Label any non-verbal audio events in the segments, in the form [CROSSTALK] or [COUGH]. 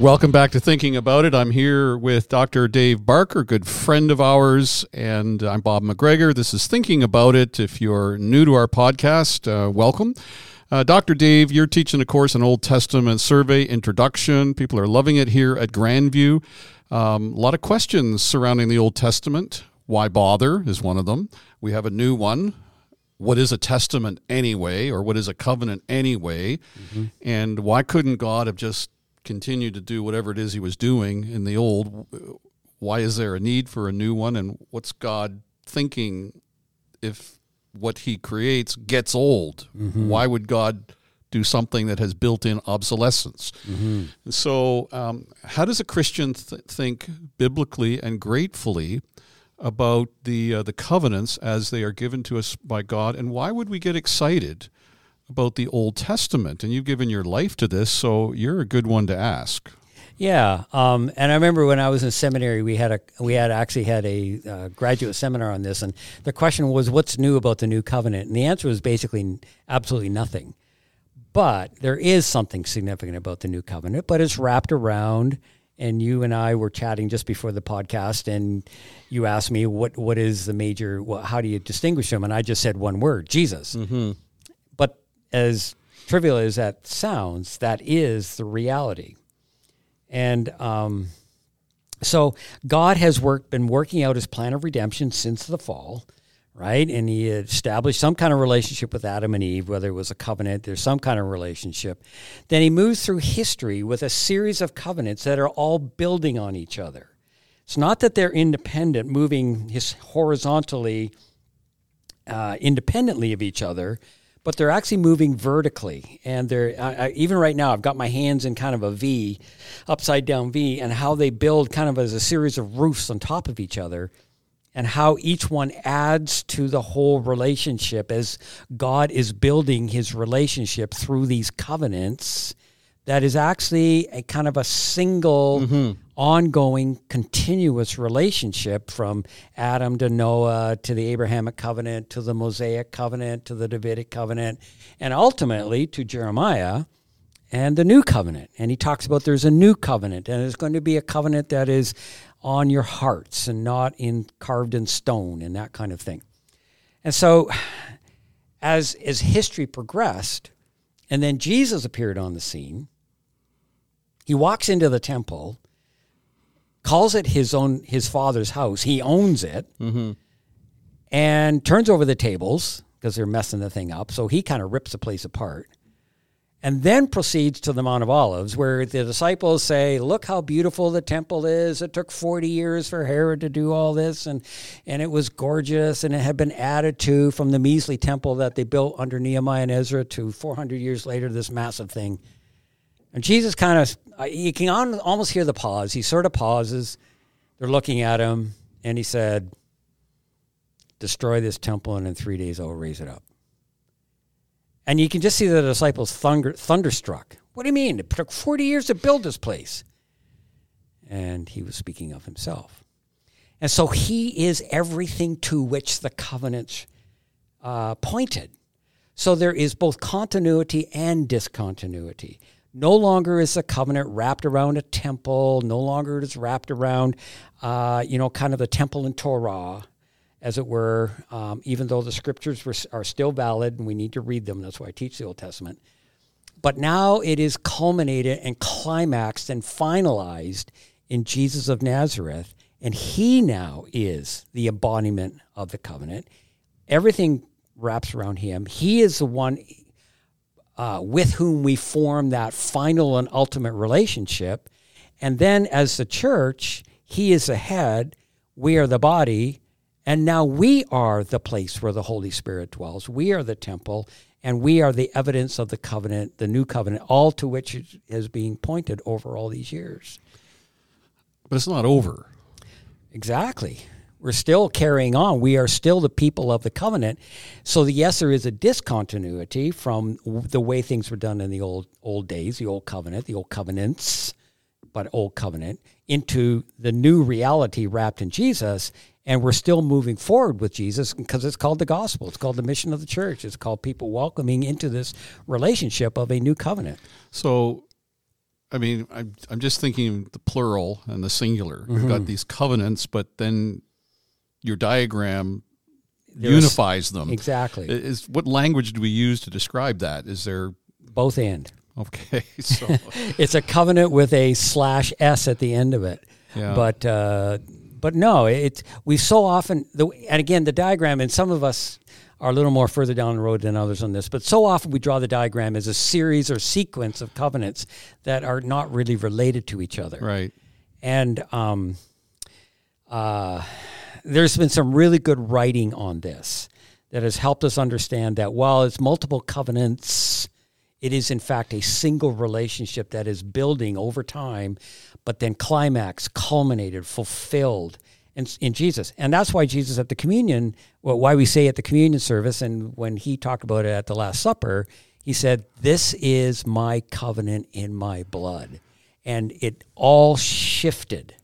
Welcome back to Thinking About It. I'm here with Dr. Dave Barker, good friend of ours, and I'm Bob McGregor. This is Thinking About It. If you're new to our podcast, uh, welcome. Uh, Dr. Dave, you're teaching a course in Old Testament survey introduction. People are loving it here at Grandview. Um, a lot of questions surrounding the Old Testament. Why bother is one of them. We have a new one. What is a testament anyway, or what is a covenant anyway? Mm-hmm. And why couldn't God have just continued to do whatever it is he was doing in the old? Why is there a need for a new one? And what's God thinking if what he creates gets old. Mm-hmm. Why would God do something that has built in obsolescence? Mm-hmm. So, um, how does a Christian th- think biblically and gratefully about the uh, the covenants as they are given to us by God? And why would we get excited about the Old Testament? And you've given your life to this, so you're a good one to ask. Yeah, um, and I remember when I was in seminary, we had a we had actually had a uh, graduate seminar on this, and the question was, "What's new about the new covenant?" And the answer was basically absolutely nothing. But there is something significant about the new covenant, but it's wrapped around. And you and I were chatting just before the podcast, and you asked me what what is the major, well, how do you distinguish them? And I just said one word, Jesus. Mm-hmm. As trivial as that sounds, that is the reality and um, so God has worked, been working out his plan of redemption since the fall, right? And he established some kind of relationship with Adam and Eve, whether it was a covenant, there's some kind of relationship. Then he moves through history with a series of covenants that are all building on each other. It's not that they're independent, moving his horizontally, uh, independently of each other, but they're actually moving vertically. And they're I, I, even right now, I've got my hands in kind of a V, upside down V, and how they build kind of as a series of roofs on top of each other, and how each one adds to the whole relationship as God is building His relationship through these covenants. That is actually a kind of a single. Mm-hmm ongoing, continuous relationship from Adam to Noah to the Abrahamic covenant to the Mosaic covenant to the Davidic covenant and ultimately to Jeremiah and the new covenant. And he talks about there's a new covenant and it's going to be a covenant that is on your hearts and not in carved in stone and that kind of thing. And so as as history progressed and then Jesus appeared on the scene, he walks into the temple calls it his own his father's house. He owns it, mm-hmm. and turns over the tables because they're messing the thing up. So he kind of rips the place apart, and then proceeds to the Mount of Olives, where the disciples say, "Look how beautiful the temple is. It took forty years for Herod to do all this, and and it was gorgeous, and it had been added to from the measly temple that they built under Nehemiah and Ezra to four hundred years later, this massive thing." And Jesus kind of, you can almost hear the pause. He sort of pauses. They're looking at him, and he said, Destroy this temple, and in three days I will raise it up. And you can just see the disciples thunder, thunderstruck. What do you mean? It took 40 years to build this place. And he was speaking of himself. And so he is everything to which the covenants uh, pointed. So there is both continuity and discontinuity. No longer is a covenant wrapped around a temple. No longer it is wrapped around, uh, you know, kind of the temple in Torah, as it were. Um, even though the scriptures were, are still valid and we need to read them, that's why I teach the Old Testament. But now it is culminated and climaxed and finalized in Jesus of Nazareth, and He now is the embodiment of the covenant. Everything wraps around Him. He is the one uh, with whom we form that final and ultimate relationship. And then as the church, he is the head, we are the body, and now we are the place where the Holy Spirit dwells. We are the temple, and we are the evidence of the covenant, the new covenant, all to which is being pointed over all these years. But it's not over. Exactly we're still carrying on. We are still the people of the covenant. So the, yes, there is a discontinuity from the way things were done in the old old days, the old covenant, the old covenants, but old covenant into the new reality wrapped in Jesus. And we're still moving forward with Jesus because it's called the gospel. It's called the mission of the church. It's called people welcoming into this relationship of a new covenant. So I mean, I'm, I'm just thinking the plural and the singular. We've got mm-hmm. these covenants, but then your diagram There's- unifies them. Exactly. Is what language do we use to describe that? Is there Both and. okay? [LAUGHS] So [LAUGHS] It's a covenant with a slash s at the end of it. Yeah. But uh, but no, it we so often the and again the diagram and some of us are a little more further down the road than others on this, but so often we draw the diagram as a series or sequence of covenants that are not really related to each other. right, And um, uh, there's been some really good writing on this that has helped us understand that while it's multiple covenants, it is in fact a single relationship that is building over time, but then climax, culminated, fulfilled in, in Jesus. And that's why Jesus at the communion, well, why we say at the communion service, and when he talked about it at the Last Supper, he said, This is my covenant in my blood. And it all shifted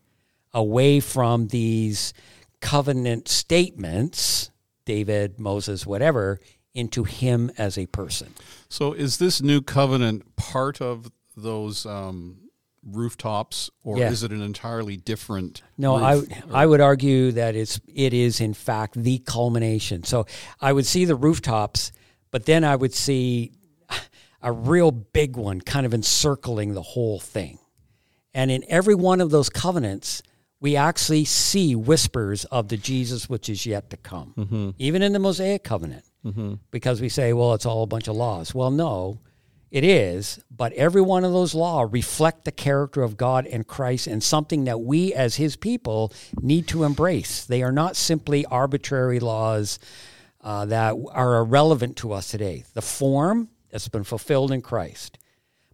away from these covenant statements, David, Moses, whatever, into him as a person. So is this new covenant part of those um, rooftops, or Yeah. is it an entirely different? No, I roof? I would argue that it's it is in fact the culmination. So I would see the rooftops, but then I would see a real big one kind of encircling the whole thing. And in every one of those covenants, we actually see whispers of the Jesus which is yet to come. Even in the Mosaic covenant. Because we say, well, it's all a bunch of laws. Well, no, it is, but every one of those laws reflect the character of God and Christ and something that we as his people need to embrace. They are not simply arbitrary laws uh, that are irrelevant to us today. The form that's been fulfilled in Christ.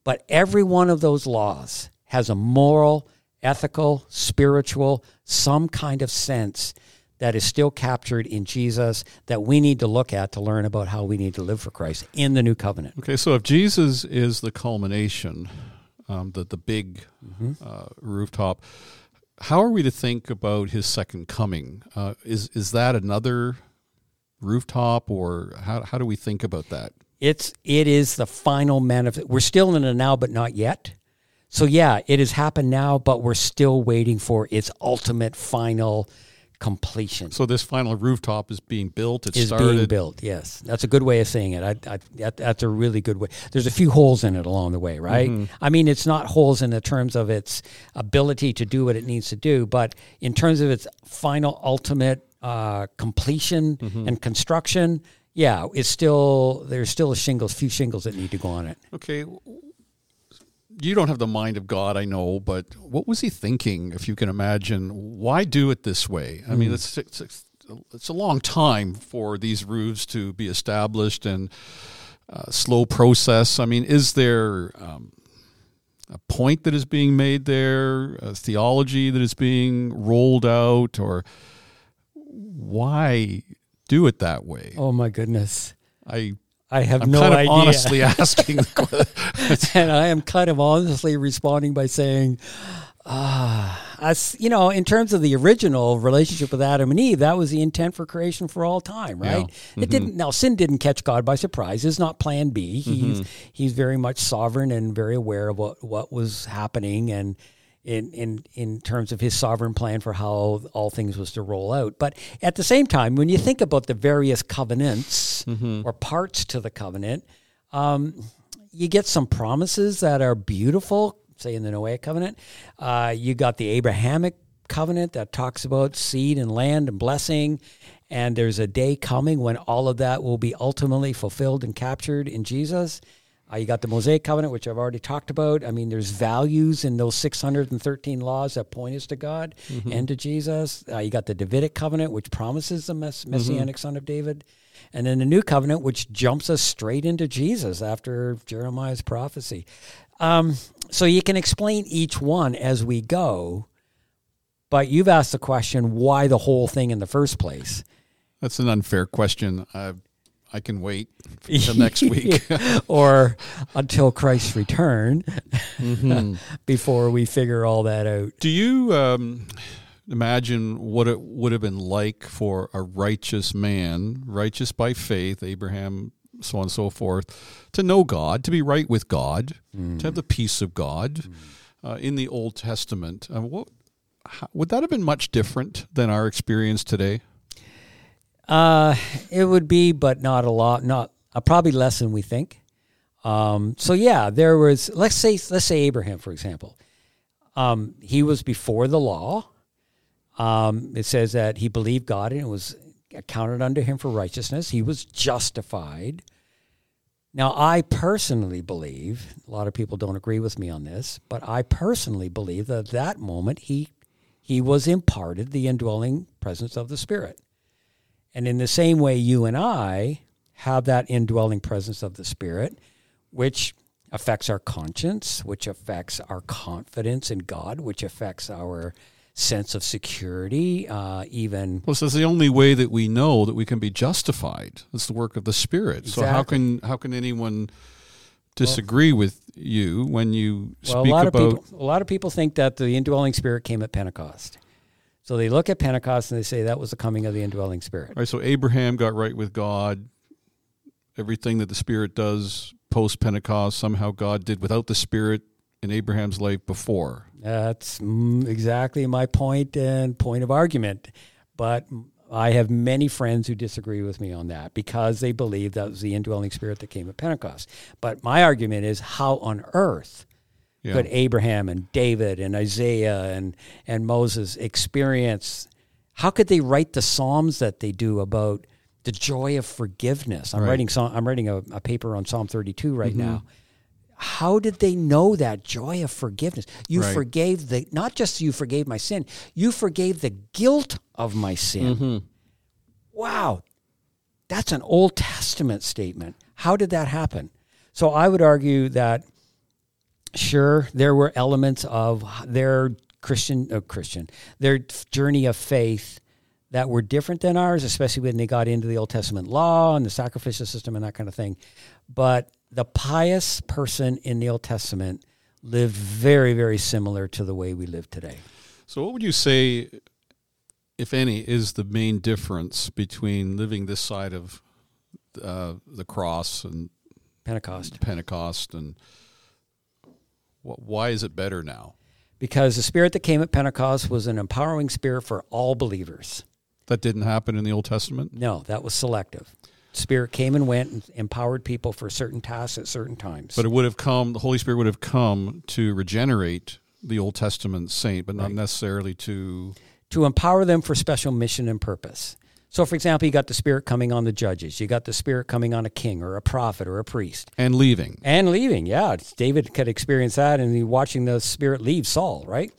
But every one of those laws has a moral, ethical, spiritual, some kind of sense that is still captured in Jesus that we need to look at to learn about how we need to live for Christ in the new covenant. Okay, so if Jesus is the culmination, um, the the big uh, rooftop, how are we to think about his second coming? Uh, is is that another rooftop, or how how do we think about that? It's it is the final manifest. We're still in a now, but not yet. So yeah, it has happened now, but we're still waiting for its ultimate final completion. So this final rooftop is being built. It is started. being built. Yes, that's a good way of saying it. I, I, that, that's a really good way. There's a few holes in it along the way, right? I mean, it's not holes in the terms of its ability to do what it needs to do, but in terms of its final, ultimate uh, completion and construction. Yeah, it's still there's still a shingles, few shingles that need to go on it. Okay. You don't have the mind of God, I know, but what was he thinking, if you can imagine? Why do it this way? I mean, it's, it's, it's, it's a long time for these roofs to be established and uh, slow process. I mean, is there um, a point that is being made there, a theology that is being rolled out, or why do it that way? Oh my goodness, I I have I'm no kind of idea. honestly [LAUGHS] asking. and I am kind of honestly responding by saying, ah, as you know, in terms of the original relationship with Adam and Eve, that was the intent for creation for all time, right? It didn't. Now, sin didn't catch God by surprise. It's not Plan B. He's he's very much sovereign and very aware of what what was happening and. In, in in terms of his sovereign plan for how all things was to roll out, but at the same time, when you think about the various covenants or parts to the covenant, um, you get some promises that are beautiful, say in the Noahic covenant. Uh, you got the Abrahamic covenant that talks about seed and land and blessing. And there's a day coming when all of that will be ultimately fulfilled and captured in Jesus. Uh, you got the Mosaic covenant, which I've already talked about. I mean, there's values in those 613 laws that point us to God and to Jesus. Uh, you got the Davidic covenant, which promises the mess- messianic son of David. And then the new covenant, which jumps us straight into Jesus after Jeremiah's prophecy. Um, so you can explain each one as we go, but you've asked the question why the whole thing in the first place? That's an unfair question. I, I can wait [LAUGHS] until next week. [LAUGHS] or until Christ's return Mm-hmm. [LAUGHS] before we figure all that out. Do you um, imagine what it would have been like for a righteous man, righteous by faith, Abraham so on and so forth, to know God, to be right with God, to have the peace of God uh, in the Old Testament. Uh, what, how, would that have been much different than our experience today? Uh, it would be, but not a lot. Not uh, probably less than we think. Um, so yeah, there was. Let's say let's say Abraham, for example. Um, he was before the law. Um, it says that he believed God and it was accounted unto him for righteousness. He was justified. Now, I personally believe, a lot of people don't agree with me on this, but I personally believe that at that moment he, he was imparted the indwelling presence of the Spirit. And in the same way, you and I have that indwelling presence of the Spirit, which affects our conscience, which affects our confidence in God, which affects our sense of security, uh, even. Well, so it's the only way that we know that we can be justified. It's the work of the Spirit. So how can how can anyone disagree with you when you Well, a speak lot about? of people, a lot of people think that the indwelling Spirit came at Pentecost. So they look at Pentecost and they say that was the coming of the indwelling Spirit. Right, so Abraham got right with God. Everything that the Spirit does post Pentecost, somehow God did without the Spirit in Abraham's life before. That's exactly my point and point of argument. But I have many friends who disagree with me on that because they believe that was the indwelling spirit that came at Pentecost. But my argument is how on earth Yeah. could Abraham and David and Isaiah and, and Moses experience, how could they write the Psalms that they do about the joy of forgiveness? I'm Right. writing Psalm, I'm writing a, a paper on Psalm 32 right now how did they know that joy of forgiveness? You Right. forgave the not just you forgave my sin, you forgave the guilt of my sin. Mm-hmm. Wow. That's an Old Testament statement. How did that happen? So I would argue that sure there were elements of their Christian uh, Christian their journey of faith that were different than ours, especially when they got into the Old Testament law and the sacrificial system and that kind of thing. But the pious person in the Old Testament lived very, very similar to the way we live today. So, what would you say, if any, is the main difference between living this side of uh, the cross and Pentecost. Pentecost, and why is it better now? Because the spirit that came at Pentecost was an empowering spirit for all believers. That didn't happen in the Old Testament. No, that was selective. Spirit came and went and empowered people for certain tasks at certain times. But it would have come, the Holy Spirit would have come to regenerate the Old Testament saint, but not Right. necessarily to. to empower them for special mission and purpose. So, for example, you got the Spirit coming on the judges, you got the Spirit coming on a king or a prophet or a priest, And leaving. and leaving. Yeah, David could experience that, and he watching the Spirit leave Saul, right?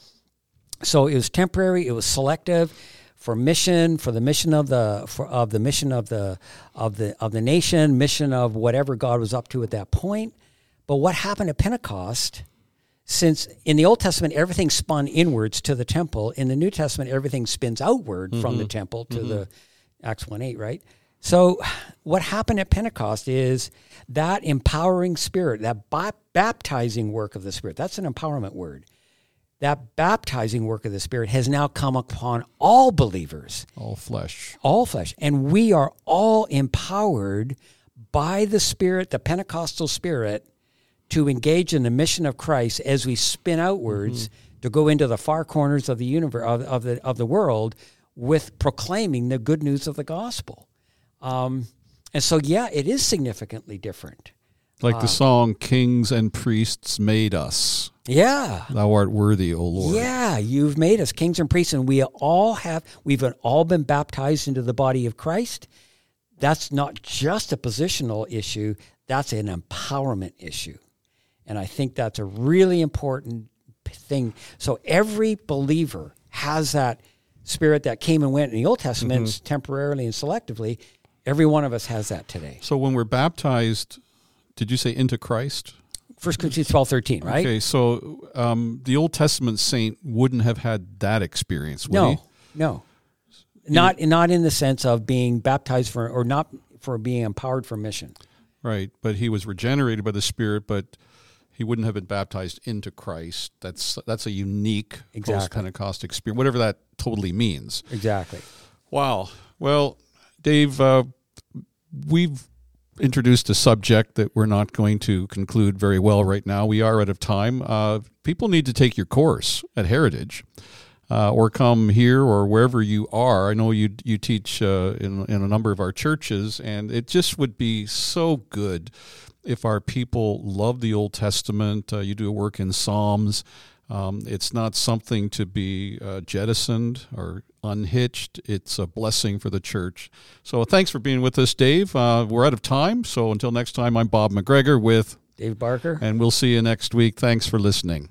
So it was temporary. It was selective for mission, for the mission of the for, of the mission of the of the of the nation, mission of whatever God was up to at that point. But what happened at Pentecost? Since in the Old Testament everything spun inwards to the temple, in the New Testament everything spins outward from the mm-hmm. temple to mm-hmm. the Acts one eight, right? So what happened at Pentecost is that empowering spirit, that ba- baptizing work of the Spirit. That's an empowerment word that baptizing work of the Spirit has now come upon all believers, All flesh. all flesh. And we are all empowered by the Spirit, the Pentecostal Spirit, to engage in the mission of Christ as we spin outwards mm-hmm. to go into the far corners of the universe, of, of, the, of the world, with proclaiming the good news of the gospel. Um, and so, yeah, it is significantly different. Like the song, Kings and Priests Made Us. Yeah. Thou art worthy, O Lord. Yeah, you've made us kings and priests, and we all have, we've all been baptized into the body of Christ. That's not just a positional issue, that's an empowerment issue. And I think that's a really important thing. So every believer has that spirit that came and went in the Old Testament temporarily and selectively. Every one of us has that today. So when we're baptized, did you say into Christ? First Corinthians twelve thirteen, right? Okay, so um, the Old Testament saint wouldn't have had that experience, would No, he? no, not not in the sense of being baptized for or not for being empowered for mission. Right, but he was regenerated by the Spirit, but he wouldn't have been baptized into Christ. That's that's a unique Exactly. post Pentecost experience, whatever that totally means. Exactly. Wow. Well, Dave, uh, we've introduced a subject that we're not going to conclude very well right now. We are out of time. Uh, people need to take your course at Heritage. Uh, or come here or wherever you are. I know you you teach uh, in in a number of our churches, and it just would be so good if our people love the Old Testament. Uh, you do work in Psalms. Um, it's not something to be uh, jettisoned or unhitched. It's a blessing for the church. So thanks for being with us, Dave. Uh, we're out of time. So until next time, I'm Bob McGregor with Dave Barker. And we'll see you next week. Thanks for listening.